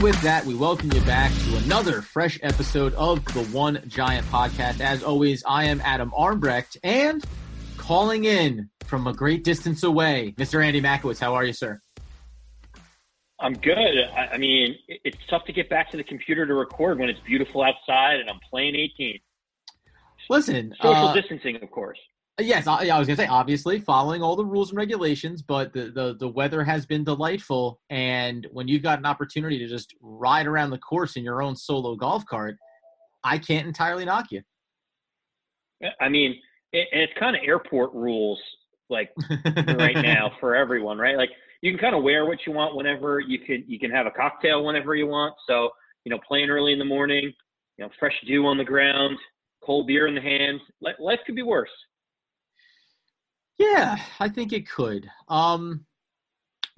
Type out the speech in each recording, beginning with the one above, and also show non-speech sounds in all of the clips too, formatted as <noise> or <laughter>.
And with that, we welcome you back to another fresh episode of the One Giant Podcast. As always, I am Adam Armbrecht and calling in from a great distance away, Mr. Andy Makowitz. How are you, sir? I'm good. I, mean, it's tough to get back to the computer to record when it's beautiful outside and I'm playing 18. Listen, social uh, distancing, of course. Uh, yes, I, I was going to say obviously following all the rules and regulations, but the, the the weather has been delightful, and when you've got an opportunity to just ride around the course in your own solo golf cart, I can't entirely knock you. I mean, it, it's kind of airport rules like right <laughs> now for everyone, right? Like you can kind of wear what you want whenever you can. You can have a cocktail whenever you want. So you know, playing early in the morning, you know, fresh dew on the ground, cold beer in the hand. Life could be worse. Yeah, I think it could. Um,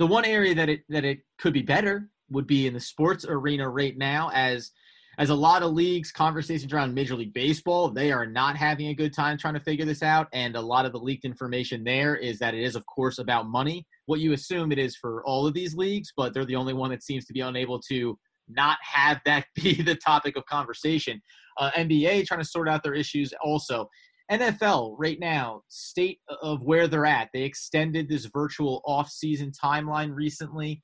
the one area that it that it could be better would be in the sports arena right now, as as a lot of leagues, conversations around Major League Baseball, they are not having a good time trying to figure this out. And a lot of the leaked information there is that it is, of course, about money. What you assume it is for all of these leagues, but they're the only one that seems to be unable to not have that <laughs> be the topic of conversation. Uh, NBA trying to sort out their issues also. NFL right now, state of where they're at. They extended this virtual off-season timeline recently.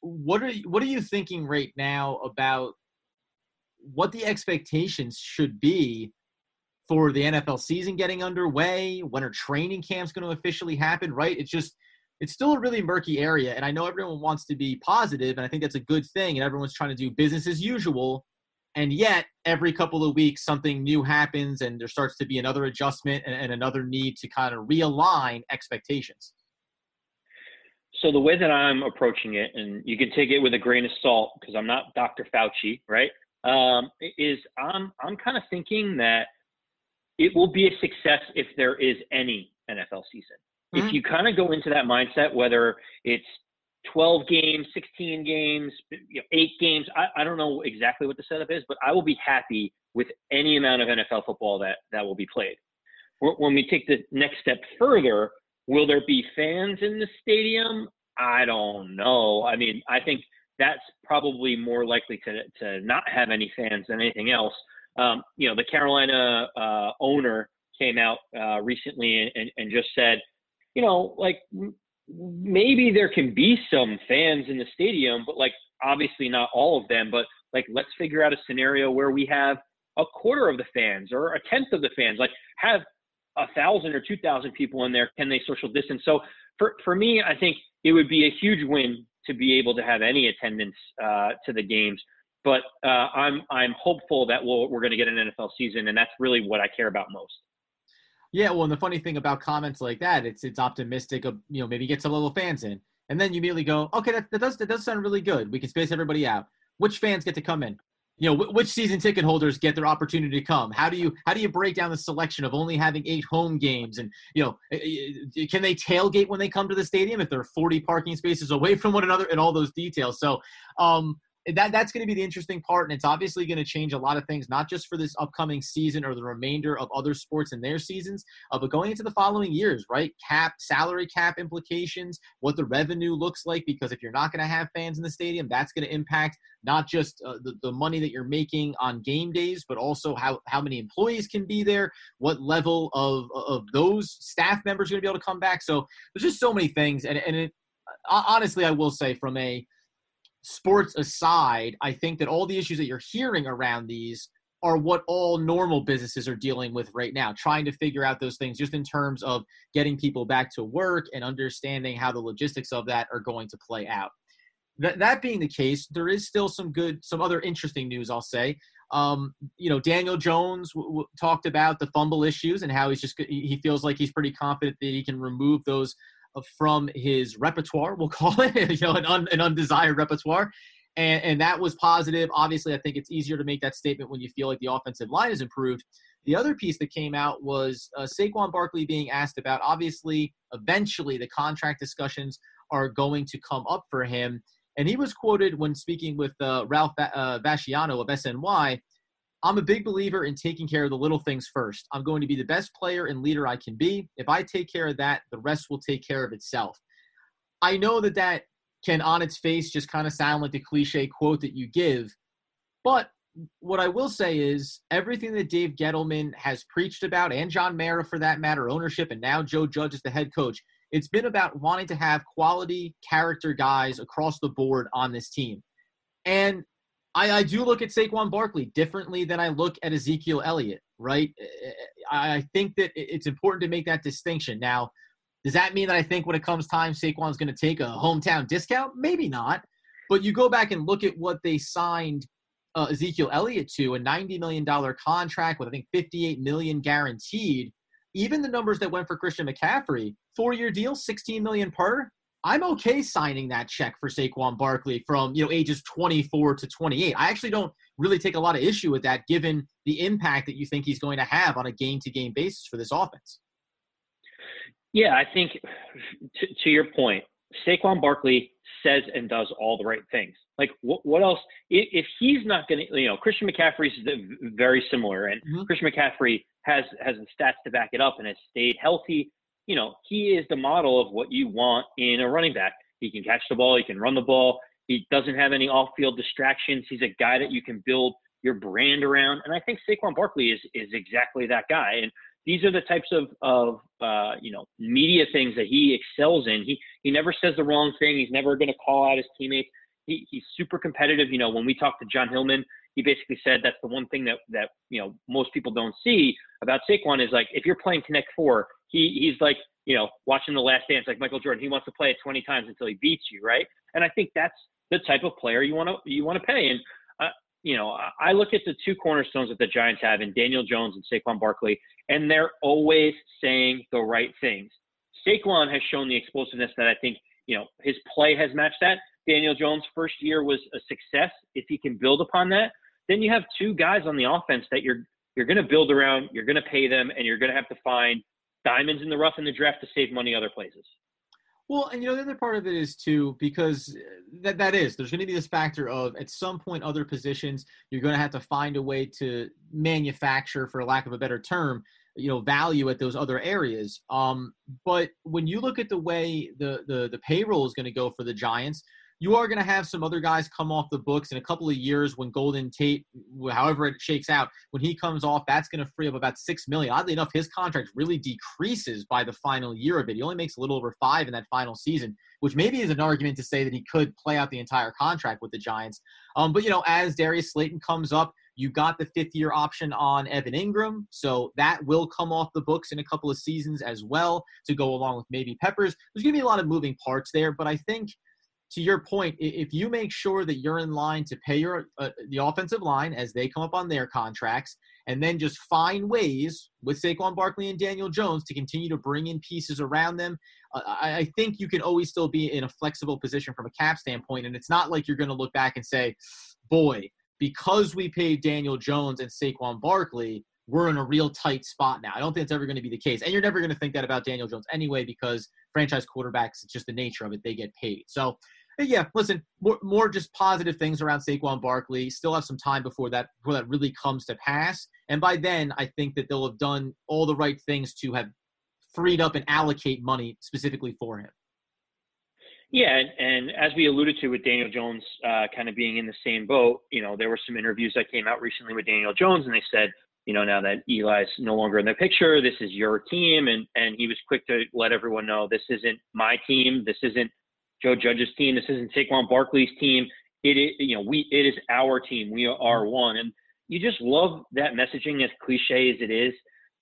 What are what are you thinking right now about what the expectations should be for the NFL season getting underway? When are training camps going to officially happen? Right? It's just it's still a really murky area, and I know everyone wants to be positive, and I think that's a good thing, and everyone's trying to do business as usual and yet every couple of weeks something new happens and there starts to be another adjustment and, and another need to kind of realign expectations. So the way that i'm approaching it and you can take it with a grain of salt because i'm not dr fauci right? Um, is i'm i'm kind of thinking that it will be a success if there is any nfl season. Mm-hmm. if you kind of go into that mindset whether it's 12 games, 16 games, you know, eight games. I, I don't know exactly what the setup is, but I will be happy with any amount of NFL football that, that will be played. When we take the next step further, will there be fans in the stadium? I don't know. I mean, I think that's probably more likely to, to not have any fans than anything else. Um, you know, the Carolina uh, owner came out uh, recently and, and just said, you know, like maybe there can be some fans in the stadium, but like obviously not all of them. But like, let's figure out a scenario where we have a quarter of the fans or a tenth of the fans. Like, have a thousand or two thousand people in there. Can they social distance? So for for me, I think it would be a huge win to be able to have any attendance uh, to the games. But uh, I'm I'm hopeful that we'll, we're going to get an NFL season, and that's really what I care about most. Yeah, well, and the funny thing about comments like that, it's it's optimistic. Of, you know, maybe get some little fans in, and then you immediately go, okay, that, that does that does sound really good. We can space everybody out. Which fans get to come in? You know, which season ticket holders get their opportunity to come? How do you how do you break down the selection of only having eight home games? And you know, eh, eh, can they tailgate when they come to the stadium if they're 40 parking spaces away <laughs> from one another and all those details? So, um, that that's going to be the interesting part, and it's obviously going to change a lot of things, not just for this upcoming season or the remainder of other sports in their seasons, uh, but going into the following years, right? Cap, salary cap implications, what the revenue looks like, because if you're not going to have fans in the stadium, that's going to impact not just uh, the, the money that you're making on game days, but also how, how many employees can be there, what level of, of those staff members are going to be able to come back. So there's just so many things. And, and it, honestly, I will say from a, sports aside, I think that all the issues that you're hearing around these are what all normal businesses are dealing with right now, trying to figure out those things just in terms of getting people back to work and understanding how the logistics of that are going to play out. That, that being the case, there is still some good, some other interesting news, I'll say. Um, you know, Daniel Jones w- w- talked about the fumble issues and how he's just, he feels like he's pretty confident that he can remove those from his repertoire, we'll <laughs> call it, you know, an, un, an undesired repertoire. And, and that was positive. Obviously, I think it's easier to make that statement when you feel like the offensive line has improved. The other piece that came out was uh, Saquon Barkley being asked about. Obviously, eventually, the contract discussions are going to come up for him. And he was quoted when speaking with uh, Ralph uh, Vacchiano of SNY I'm a big believer in taking care of the little things first. I'm going to be the best player and leader I can be. If I take care of that, the rest will take care of itself. I know that that can on its face just kind of sound like the cliche quote that you give. But what I will say is everything that Dave Gettleman has preached about, and John Mara for that matter, ownership, and now Joe Judge is the head coach, it's been about wanting to have quality character guys across the board on this team. And I, I do look at Saquon Barkley differently than I look at Ezekiel Elliott, right? Eh, eh, eh, I think that it's important to make that distinction. Now, does that mean that I think when it comes time, Saquon's going to take a hometown discount? Maybe not. But you go back and look at what they signed uh, Ezekiel Elliott to a $90 million contract with, I think, 58 million guaranteed. Even the numbers that went for Christian McCaffrey, four year deal, 16 million per. I'm okay signing that check for Saquon Barkley from you know ages 24 to 28. I actually don't really take a lot of issue with that, given the impact that you think he's going to have on a game to game basis for this offense. Yeah, I think to, to your point, Saquon Barkley says and does all the right things. Like, what, what else? If he's not going to, you know, Christian McCaffrey's very similar, and mm-hmm. Christian McCaffrey has has the stats to back it up and has stayed healthy. You know, he is the model of what you want in a running back. He can catch the ball, he can run the ball, he doesn't have any off-field distractions. He's a guy that you can build your brand around, and I think Saquon Barkley is is exactly that guy. And these are the types of of uh, you know media things that he excels in. He he never says the wrong thing. He's never going to call out his teammates. He, he's super competitive. You know, when we talked to John Hillman, he basically said that's the one thing that that you know most people don't see about Saquon is like if you're playing Connect Four, he he's like you know watching The Last Dance like Michael Jordan. He wants to play it 20 times until he beats you, right? And I think that's the type of player you want to you want to pay. And uh, you know, I look at the two cornerstones that the Giants have in Daniel Jones and Saquon Barkley, and they're always saying the right things. Saquon has shown the explosiveness that I think, you know, his play has matched that. Daniel Jones' first year was a success. If he can build upon that, then you have two guys on the offense that you're you're going to build around, you're going to pay them, and you're going to have to find diamonds in the rough in the draft to save money other places. Well, and you know the other part of it is too because that that is there's going to be this factor of at some point other positions you're going to have to find a way to manufacture, for lack of a better term, you know value at those other areas. Um, but when you look at the way the the the payroll is going to go for the Giants, you are going to have some other guys come off the books in a couple of years when Golden Tate, however it shakes out, when he comes off, that's going to free up about six million. Oddly enough, his contract really decreases by the final year of it. He only makes a little over five in that final season, which maybe is an argument to say that he could play out the entire contract with the Giants. Um, but you know, as Darius Slayton comes up, you got the fifth year option on Evan Engram, so that will come off the books in a couple of seasons as well to go along with maybe Peppers. There's going to be a lot of moving parts there, but I think to your point, if you make sure that you're in line to pay your uh, the offensive line as they come up on their contracts, and then just find ways with Saquon Barkley and Daniel Jones to continue to bring in pieces around them, uh, I, I think you can always still be in a flexible position from a cap standpoint. And it's not like you're going to look back and say, "Boy, because we paid Daniel Jones and Saquon Barkley, we're in a real tight spot now. I don't think it's ever going to be the case. And you're never going to think that about Daniel Jones anyway, because franchise quarterbacks, it's just the nature of it. They get paid. So yeah, listen, more, more just positive things around Saquon Barkley. Still have some time before that before that really comes to pass. And by then, I think that they'll have done all the right things to have freed up and allocate money specifically for him. Yeah, and, and as we alluded to with Daniel Jones uh, kind of being in the same boat, you know, there were some interviews that came out recently with Daniel Jones, and they said, you know, now that Eli's no longer in the picture, this is your team, and and he was quick to let everyone know this isn't my team, this isn't Joe Judge's team. This isn't Saquon Barkley's team. It is, you know, we it is our team. We are one, and you just love that messaging, as cliche as it is.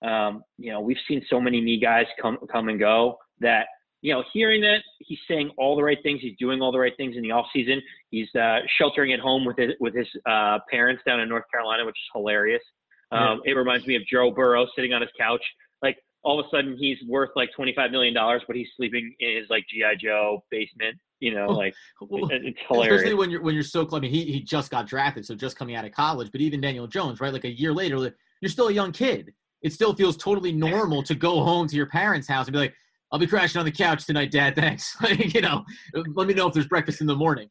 Um, you know, we've seen so many me guys come come and go that you know, hearing that he's saying all the right things, he's doing all the right things in the off season. He's uh, sheltering at home with his with his uh, parents down in North Carolina, which is hilarious. Um, yeah. It reminds me of Joe Burrow sitting on his couch, all of a sudden he's worth like twenty five million dollars, but he's sleeping in his like GI Joe basement. You know, like <laughs> well, it's hilarious. Especially when you're when you're so. I mean, he he just got drafted, so just coming out of college. But even Daniel Jones, right? Like a year later, you're still a young kid. It still feels totally normal to go home to your parents' house and be like, "I'll be crashing on the couch tonight, Dad. Thanks." <laughs> like, you know, let me know if there's breakfast in the morning.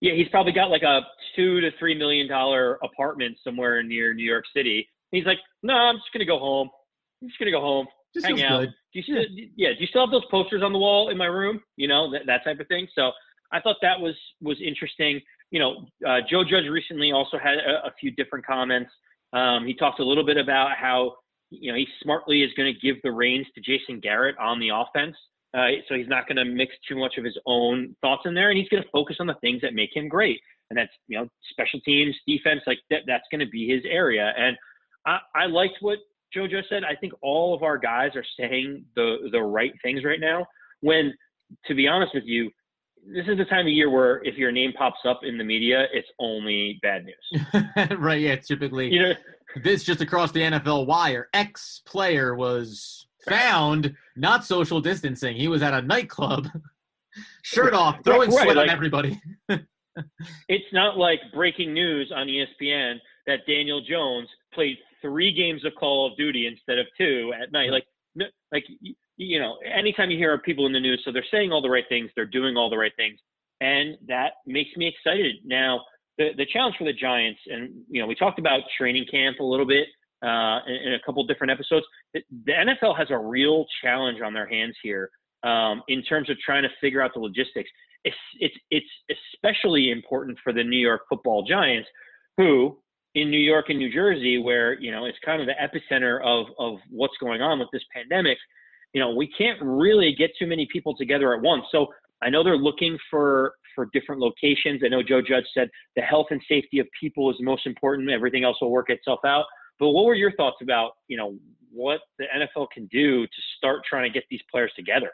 Yeah, he's probably got like a two to three million dollar apartment somewhere near New York City. He's like, "No, I'm just gonna go home." I'm just gonna go home. Just hang out. good. Do you still, yeah. Do you still have those posters on the wall in my room? You know that that type of thing. So I thought that was was interesting. You know, uh, Joe Judge recently also had a, a few different comments. Um, he talked a little bit about how you know he smartly is going to give the reins to Jason Garrett on the offense. Uh, so he's not going to mix too much of his own thoughts in there, and he's going to focus on the things that make him great, and that's you know special teams, defense, like that. That's going to be his area. And I, I liked what JoJo said. I think all of our guys are saying the the right things right now. When, to be honest with you, this is the time of year where if your name pops up in the media, it's only bad news. <laughs> right? Yeah, typically. You know, this just across the NFL wire. Ex player was found not social distancing. He was at a nightclub, <laughs> shirt off, throwing Right, sweat like- on everybody. <laughs> it's not like breaking news on ESPN that Daniel Jones played three games of Call of Duty instead of two at night. Like, no, like you know, anytime you hear people in the news, so they're saying all the right things, they're doing all the right things, and that makes me excited. Now, the the challenge for the Giants, and you know, we talked about training camp a little bit uh, in, in a couple different episodes. The, the NFL has a real challenge on their hands here um, in terms of trying to figure out the logistics. It's it's it's especially important for the New York Football Giants, who in New York and New Jersey, where you know it's kind of the epicenter of of what's going on with this pandemic. You know, we can't really get too many people together at once. So I know they're looking for for different locations. I know Joe Judge said the health and safety of people is most important. Everything else will work itself out. But what were your thoughts about you know what the NFL can do to start trying to get these players together?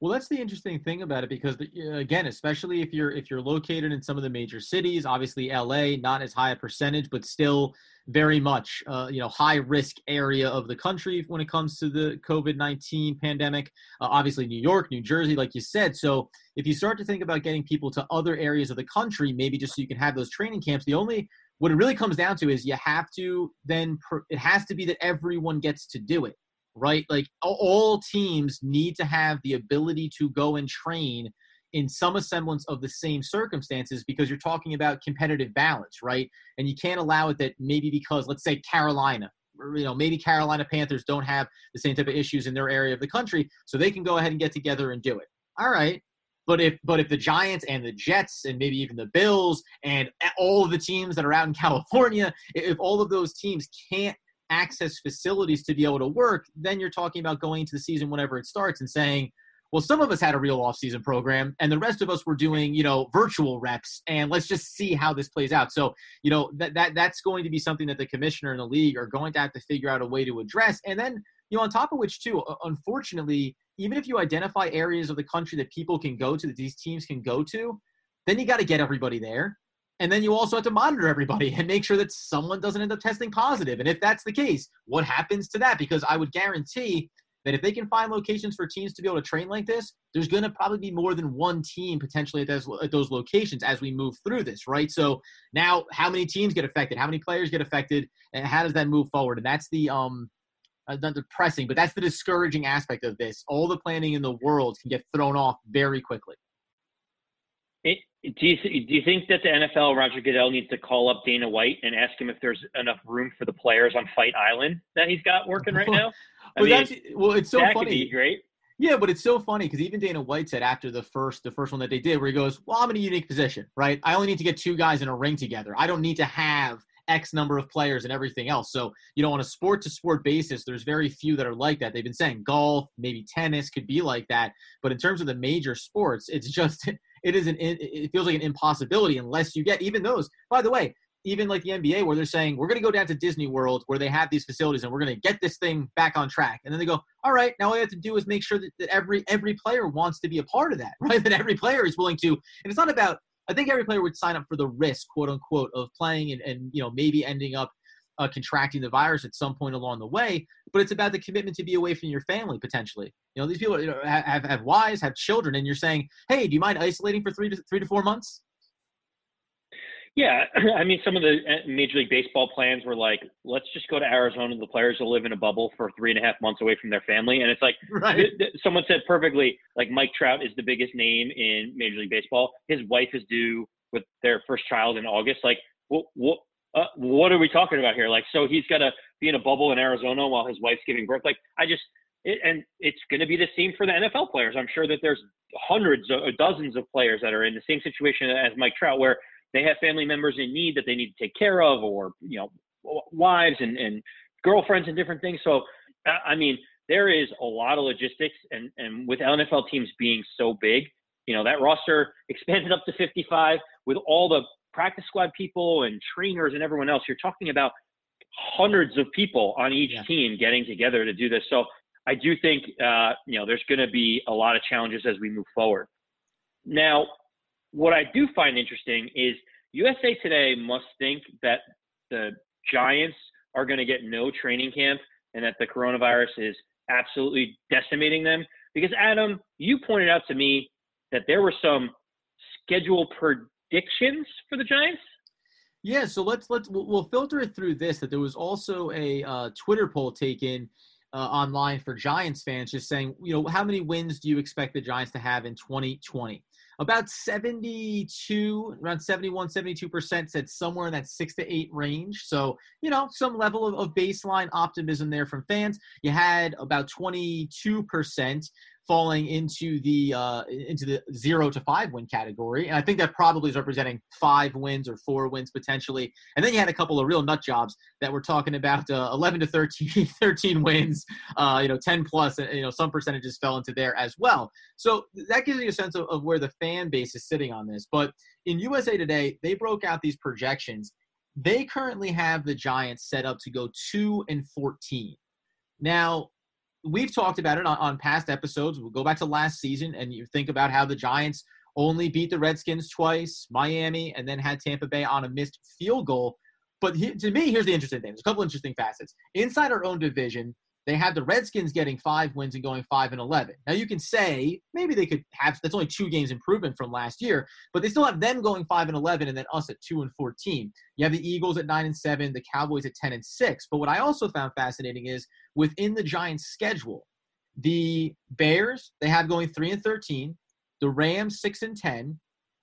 Well, that's the interesting thing about it because the, again, especially if you're if you're located in some of the major cities, obviously LA not as high a percentage, but still very much uh, you know high risk area of the country when it comes to the COVID nineteen pandemic. Uh, obviously, New York, New Jersey, like you said. So if you start to think about getting people to other areas of the country, maybe just so you can have those training camps, the only what it really comes down to is you have to then it has to be that everyone gets to do it right? Like all- teams need to have the ability to go and train in some semblance of the same circumstances because you're talking about competitive balance, right? And you can't allow it that maybe because let's say Carolina, you know, maybe Carolina Panthers don't have the same type of issues in their area of the country, so they can go ahead and get together and do it. All right. But if but if the Giants and the Jets and maybe even the Bills and all of the teams that are out in <laughs> California, if all of those teams can't access facilities to be able to work, then you're talking about going into the season whenever it starts and saying, well, some of us had a real off-season program, and the rest of us were doing, you know, virtual reps, and let's just see how this plays out. So, you know, that that that's going to be something that the commissioner and the league are going to have to figure out a way to address. And then, you know, on top of which, too, unfortunately, even if you identify areas of the country that people can go to, that these teams can go to, then you got to get everybody there. And then you also have to monitor everybody <laughs> and make sure that someone doesn't end up testing positive. And if that's the case, what happens to that? Because I would guarantee that if they can find locations for teams to be able to train like this, there's going to probably be more than one team potentially at those, at those locations as we move through this, right? So now, how many teams get affected? How many players get affected? And how does that move forward? And that's the um, uh, not depressing, but that's the discouraging aspect of this. All the planning in the world can get thrown off very quickly. It, do you do you think that the NFL Roger Goodell needs to call up Dana White and ask him if there's enough room for the players on Fight Island that he's got working right now? <laughs> I But mean, that's well, it's so that could funny. be great. Yeah, but it's so funny because even Dana White said after the first the first one that they did, where he goes, "Well, I'm in a unique position, right? I only need to get two guys in a ring together. I don't need to have X number of players and everything else." So, you know, on a sport to sport basis, there's very few that are like that. They've been saying golf, maybe tennis could be like that, but in terms of the major sports, it's just it is an it feels like an impossibility unless you get even those. By the way, even like the NBA, where they're saying we're going to go down to Disney World, where they have these facilities, and we're going to get this thing back on track. And then they go, all right, now all we have to do is make sure that, that every every player wants to be a part of that, <laughs> right? That every player is willing to. And it's not about. I think every player would sign up for the risk, quote unquote, of playing and, and you know maybe ending up uh, contracting the virus at some point along the way. But it's about the commitment to be away from your family potentially. You know, these people you know, have, have wives, have children, and you're saying, hey, do you mind isolating for three to three to four months? Yeah, <clears throat> I mean, some of the uh, Major League Baseball plans were like, let's just go to Arizona. The players will live in a bubble for three and a half months away from their family, and it's like <laughs> Right. th- th- someone said perfectly. Like Mike Trout is the biggest name in Major League Baseball. His wife is due with their first child in August. Like, what what uh, what are we talking about here? Like, so he's got to be in a bubble in Arizona while his wife's giving birth. Like, I just it, and it's going to be the same for the NFL players. I'm sure that there's hundreds or dozens of players that are in the same situation as Mike Trout, where they have family members in need that they need to take care of, or you know, wives and, and girlfriends and different things. So, I mean, there is a lot of logistics, and and with NFL teams being so big, you know, that roster <laughs> expanded up to 55 with all the practice squad people and trainers and everyone else. You're talking about hundreds of people on each yeah. team getting together to do this. So I do think uh, you know there's going to be a lot of challenges as we move forward. Now, what I do find interesting is USA Today must think that the Giants are going to get no training camp and that the coronavirus is absolutely decimating them. Because Adam, you pointed out to me that there were some schedule predictions for the Giants. Yeah, so let's let's we'll filter it through this. That there was also a uh, Twitter poll taken uh, online for Giants fans, just saying, you know, how many wins do you expect the Giants to have in 2020? About 72, around 71, 72% said somewhere in that six to eight range. So, you know, some level of, of baseline optimism there from fans. You had about 22% falling into the uh, into the zero to five win category, and I think that probably is representing five wins or four wins potentially. And then you had a couple of real nut jobs that we're talking about uh, 11 to 13, <laughs> 13 wins, uh, you know, 10 plus, and you know some percentages fell into there as well. So that gives you a sense of, of where the fan base is sitting on this. But in USA Today, they broke out these projections. They currently have the Giants set up to go two and 14. Now, we've talked about it on, on past episodes. We'll go back to last season and you think about how the Giants only beat the Redskins twice, Miami, and then had Tampa Bay on a missed field goal. But he, to me, here's the interesting thing. There's a couple interesting facets. Inside our own division, they have the Redskins getting five wins and going five and eleven. Now you can say maybe they could have that's only two games improvement from last year, but they still have them going five and eleven, and then us at two and fourteen. You have the Eagles at nine and seven, the Cowboys at ten and six. But what I also found fascinating is within the Giants' schedule, the Bears they have going three and thirteen, the Rams six and ten,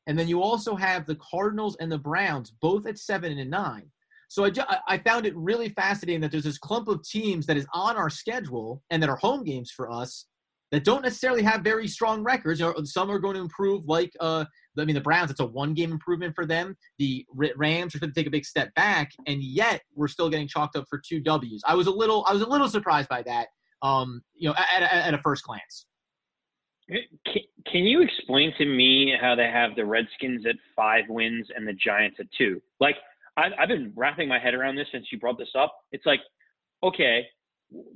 and then you also have the Cardinals and the Browns both at seven and nine. So I, I found it really fascinating that there's this clump of teams that is on our schedule and that are home games for us that don't necessarily have very strong records. Some are going to improve, like uh, I mean, the Browns. It's a one-game improvement for them. The Rams are going to take a big step back, and yet we're still getting chalked up for two Ws. I was a little, I was a little surprised by that. Um, you know, at, at, at a first glance. Can, can you explain to me how they have the Redskins at five wins and the Giants at two? Like I've, I've been wrapping my head around this since you brought this up. It's like, okay,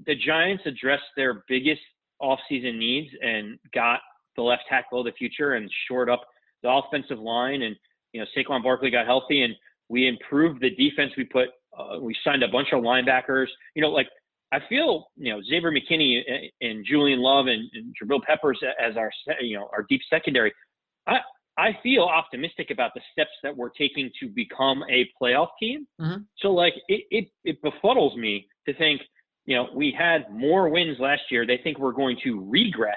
the Giants addressed their biggest offseason needs and got the left tackle of the future and shored up the offensive line. And, you know, Saquon Barkley got healthy and we improved the defense. We put, uh, we signed a bunch of linebackers. You know, like, I feel, you know, Xavier McKinney and Julian Love and, and Jabril Peppers as our, you know, our deep secondary. I, I feel optimistic about the steps that we're taking to become a playoff team. Mm-hmm. So like it, it, it befuddles me to think, you know, we had more wins last year. They think we're going to regress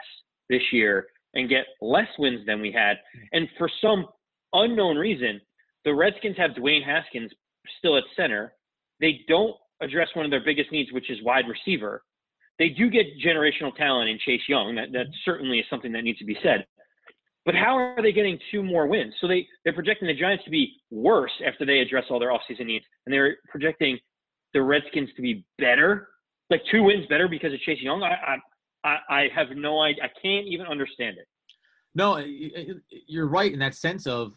this year and get less wins than we had. And for some unknown reason, the Redskins have Dwayne Haskins still at center. They don't address one of their biggest needs, which is wide receiver. They do get generational talent in Chase Young. That that certainly is something that needs to be said. But how are they getting two more wins? So they, they're projecting the Giants to be worse after they address all their offseason needs. And they're projecting the Redskins to be better, like two wins better because of Chase Young. I, I, I have no idea. I can't even understand it. No, you're right in that sense of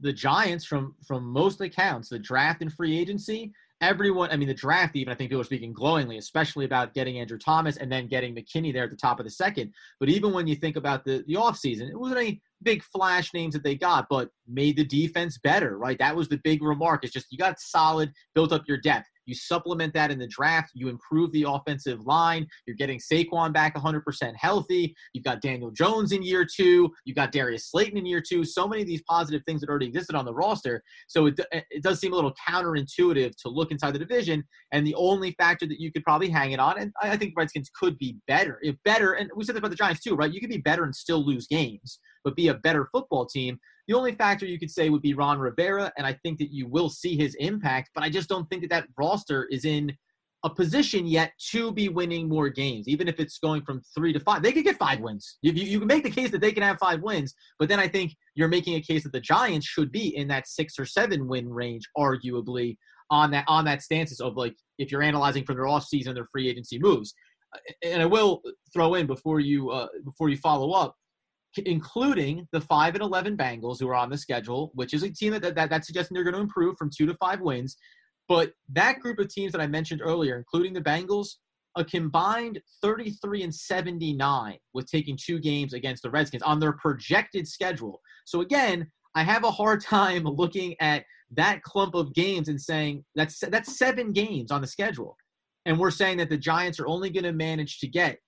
the Giants from from most accounts, the draft and free agency, everyone, I mean, the draft, even, I think people are speaking glowingly, especially about getting Andrew Thomas and then getting McKinney there at the top of the second. But even when you think about the, the offseason, it wasn't any big flash names that they got, but made the defense better, right? That was the big remark. It's just you got solid, built up your depth. You supplement that in the draft. You improve the offensive line. You're getting Saquon back 100% healthy. You've got Daniel Jones in year two. You've got Darius Slayton in year two. So many of these positive things that already existed on the roster. So it, it does seem a little counterintuitive to look inside the division. And the only factor that you could probably hang it on, and I think Redskins could be better. If better, and we said that about the Giants too, right? You could be better and still lose games but be a better football team. The only factor you could say would be Ron Rivera, and I think that you will see his impact, but I just don't think that that roster is in a position yet to be winning more games, even if it's going from three to five. They could get five wins. You, you, you, can make the case that they can have five wins, but then I think you're making a case that the Giants should be in that six or seven win range, arguably on that on that stances of like if you're analyzing from their off season, their free agency moves. And I will throw in before you uh, before you follow up, including the five and eleven Bengals who are on the schedule, which is a team that that, that suggesting they're going to improve from two to five wins. But that group of teams that I mentioned earlier, including the Bengals, a combined 33 and 79 with taking two games against the Redskins on their projected schedule. So again, I have a hard <laughs> time looking at that clump of games and saying that's that's seven games on the schedule. And we're saying that the Giants are only going to manage to get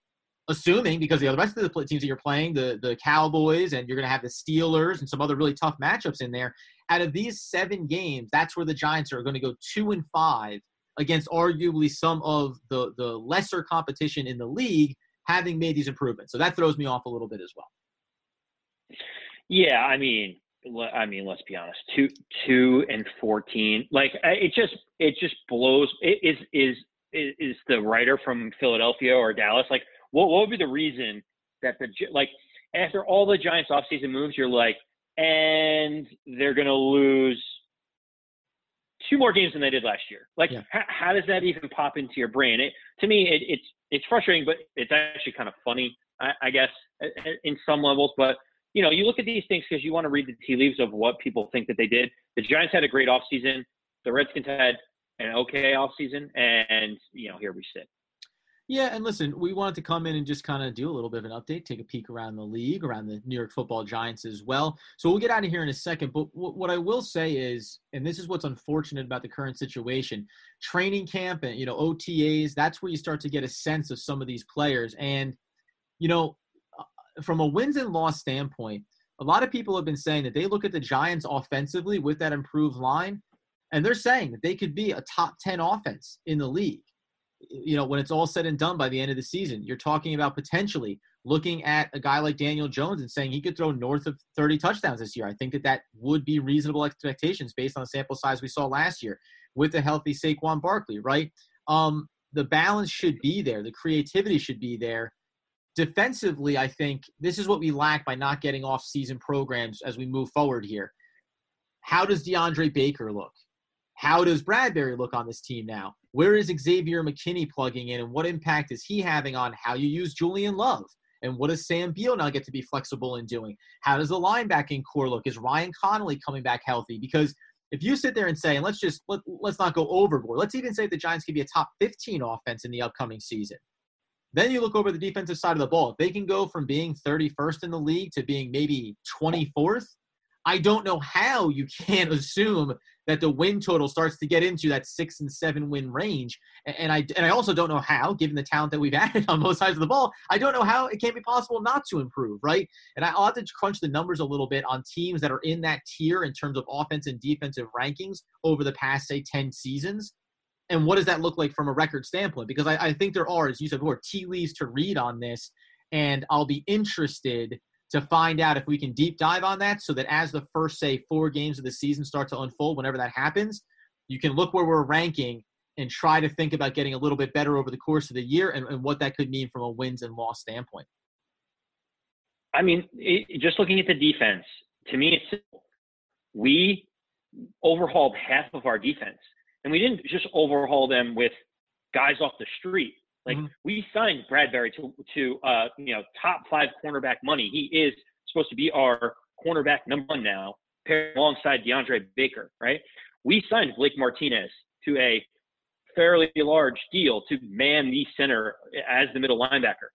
assuming because the other rest of the teams that you're playing, the the Cowboys, and you're going to have the Steelers and some other really tough matchups in there. Out of these seven games, that's where the Giants are going to go two and five against arguably some of the the lesser competition in the league, having made these improvements. So that throws me off a little bit as well. Yeah, I mean, I mean, let's be honest. Two, two and fourteen. Like it just, it just blows. It is, is, is the writer from Philadelphia or Dallas like what, what would be the reason that the like after all the Giants offseason moves, you're like, and they're going to lose two more games than they did last year. Like, yeah. how, how, does that even pop into your brain? It, to me, it, it's it's frustrating, but it's actually kind of funny, I, I guess, in some levels. But you know, you look at these things because you want to read the tea leaves of what people think that they did. The Giants had a great offseason. The Redskins had an okay offseason, and you know, here we sit. Yeah, and listen, we wanted to come in and just kind of do a little bit of an update, take a peek around the league, around the New York Football Giants as well. So we'll get out of here in a second. But w- what I will say is, and this is what's unfortunate about the current situation, training camp and you know OTAs. That's where you start to get a sense of some of these players. And you know, uh, from a wins and loss standpoint, a lot of people have been saying that they look at the Giants offensively with that improved line, and they're saying that they could be a top ten offense in the league you know, when it's all said and done by the end of the season, you're talking about potentially looking at a guy like Daniel Jones and saying he could throw north of 30 touchdowns this year. I think that that would be reasonable expectations based on the sample size we saw last year with a healthy Saquon Barkley, right? Um, the balance should be there, the creativity should be there. Defensively, I think this is what we lack by not getting off-season programs as we move forward here. How does DeAndre Baker look? How does Bradberry look on this team now? Where is Xavier McKinney plugging in, and what impact is he having on how you use Julian Love? And what does Sam Beal now get to be flexible in doing? How does the linebacking corps look? Is Ryan Connelly coming back healthy? Because if you sit there and say, and let's just let, let's not go overboard. Let's even say the Giants could be a top 15 offense in the upcoming season. Then you look over the defensive side of the ball. If they can go from being 31st in the league to being maybe 24th, I don't know how you <laughs> can't assume that the win total starts to get into that six and seven win range. And I and I also don't know how, given the talent that we've <laughs> added on both sides of the ball, I don't know how it can't be possible not to improve, right? And I'll have to crunch the numbers a little bit on teams that are in that tier in terms of offense and defensive rankings over the past say ten seasons. And what does that look like from a record standpoint? Because I, I think there are, as you said before, tea leaves to read on this, and I'll be interested to find out if we can deep dive on that so that as the first, say, four games of the season start to unfold, whenever that happens, you can look where we're ranking and try to think about getting a little bit better over the course of the year and, and what that could mean from a wins and loss standpoint. I mean, it, just looking at the defense, to me, it's we overhauled half of our defense, and we didn't just overhaul them with guys off the street. Like mm-hmm. we signed Bradberry to to uh, you know top five cornerback money. He is supposed to be our cornerback number one now, paired alongside DeAndre Baker. Right? We signed Blake Martinez to a fairly large deal to man the center as the middle linebacker.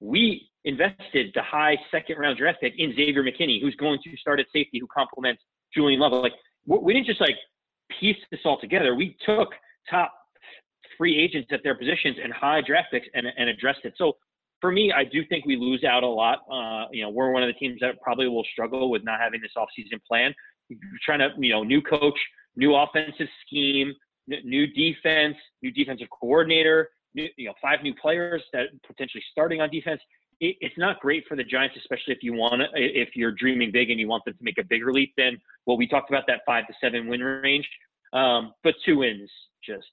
We invested the high second round draft pick in Xavier McKinney, who's going to start at safety, who complements Julian Love. Like we didn't just like piece this all together. We took top free agents at their positions and high draft picks and, and addressed it. So for me, I do think we lose out a lot. Uh, you know, we're one of the teams that probably will struggle with not having this offseason plan. You're trying to, you know, new coach, new offensive scheme, new defense, new defensive coordinator, new, you know, five new players that potentially starting on defense. It, it's not great for the Giants, especially if you want to, if you're dreaming big and you want them to make a bigger leap than what we talked about that five to seven win range. Um, but two wins just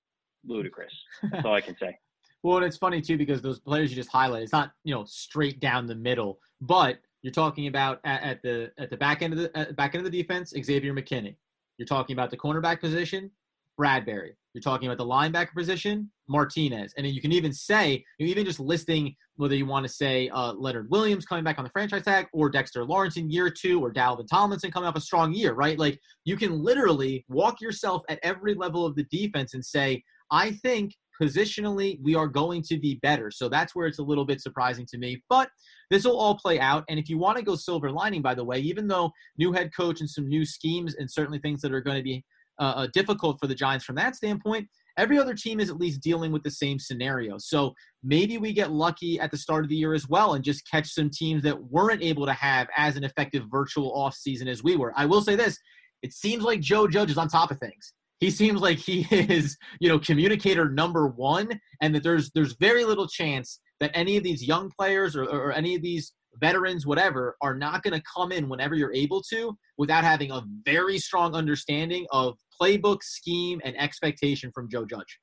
ludicrous. <laughs> That's all I can say. Well, and it's funny too because those players you just highlight, it's not you know straight down the middle, but you're talking about at, at the at the back end of the back end of the defense, Xavier McKinney. You're talking about the cornerback position, Bradberry. You're talking about the linebacker position, Martinez. And then you can even say, even just listing whether you want to say uh, Leonard Williams coming back on the franchise tag or Dexter Lawrence in year two or Dalvin Tomlinson coming off a strong year, right? Like you can literally walk yourself at every level of the defense and say, I think positionally we are going to be better. So that's where it's a little bit surprising to me. But this will all play out. And if you want to go silver lining, by the way, even though new head coach and some new schemes and certainly things that are going to be uh, uh, difficult for the Giants from that standpoint. Every other team is at least dealing with the same scenario. So maybe we get lucky at the start of the year as well and just catch some teams that weren't able to have as an effective virtual offseason as we were. I will say this it seems like Joe Judge is on top of things. He seems like he <laughs> is, you know, communicator number one, and that there's there's very little chance that any of these young players or, or any of these veterans, whatever, are not going to come in whenever you're able to without having a very strong understanding of playbook, scheme, and expectation from Joe Judge.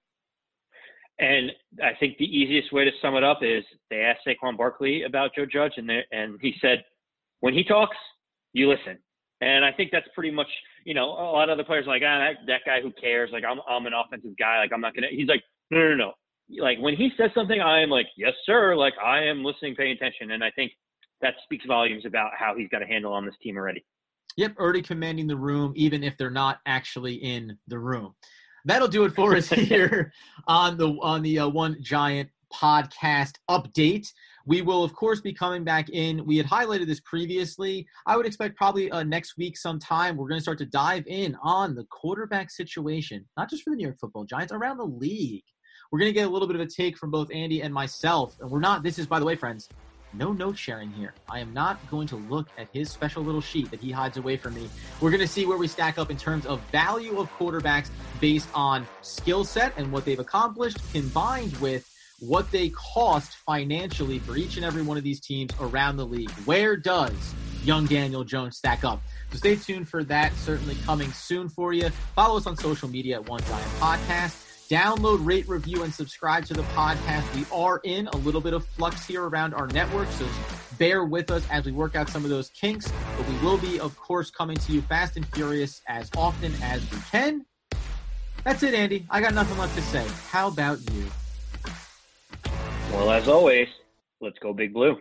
And I think the easiest way to sum it up is they asked Saquon Barkley about Joe Judge, and and he said, when he talks, you listen. And I think that's pretty much, you know, a lot of other players are like, ah, that, that guy who cares? Like, I'm, I'm an offensive guy. Like, I'm not gonna. He's like, no, no, no. Like when he says something, I am like, yes, sir. Like I am listening, paying attention. And I think that speaks volumes about how he's got a handle on this team already. Yep, already commanding the room, even if they're not actually in the room. That'll do it for us <laughs> here on the on the uh, One Giant podcast update. We will, of course, be coming back in. We had highlighted this previously. I would expect probably uh, next week sometime we're going to start to dive in on the quarterback situation, not just for the New York Football Giants, around the league. We're going to get a little bit of a take from both Andy and myself, and we're not. This is, by the way, friends, no note sharing here. I am not going to look at his special little sheet that he hides away from me. We're going to see where we stack up in terms of value of quarterbacks based on skill set and what they've accomplished, combined with what they cost financially for each and every one of these teams around the league. Where does young Daniel Jones stack up? So stay tuned for that. Certainly coming soon for you. Follow us on social media at One Giant Podcast. Download, rate, review, and subscribe to the podcast. We are in a little bit of flux here around our network, so bear with us as we work out some of those kinks. But we will be, of course, coming to you fast and furious as often as we can. That's it, Andy. I got nothing left to say. How about you? Well, as always, let's go Big Blue.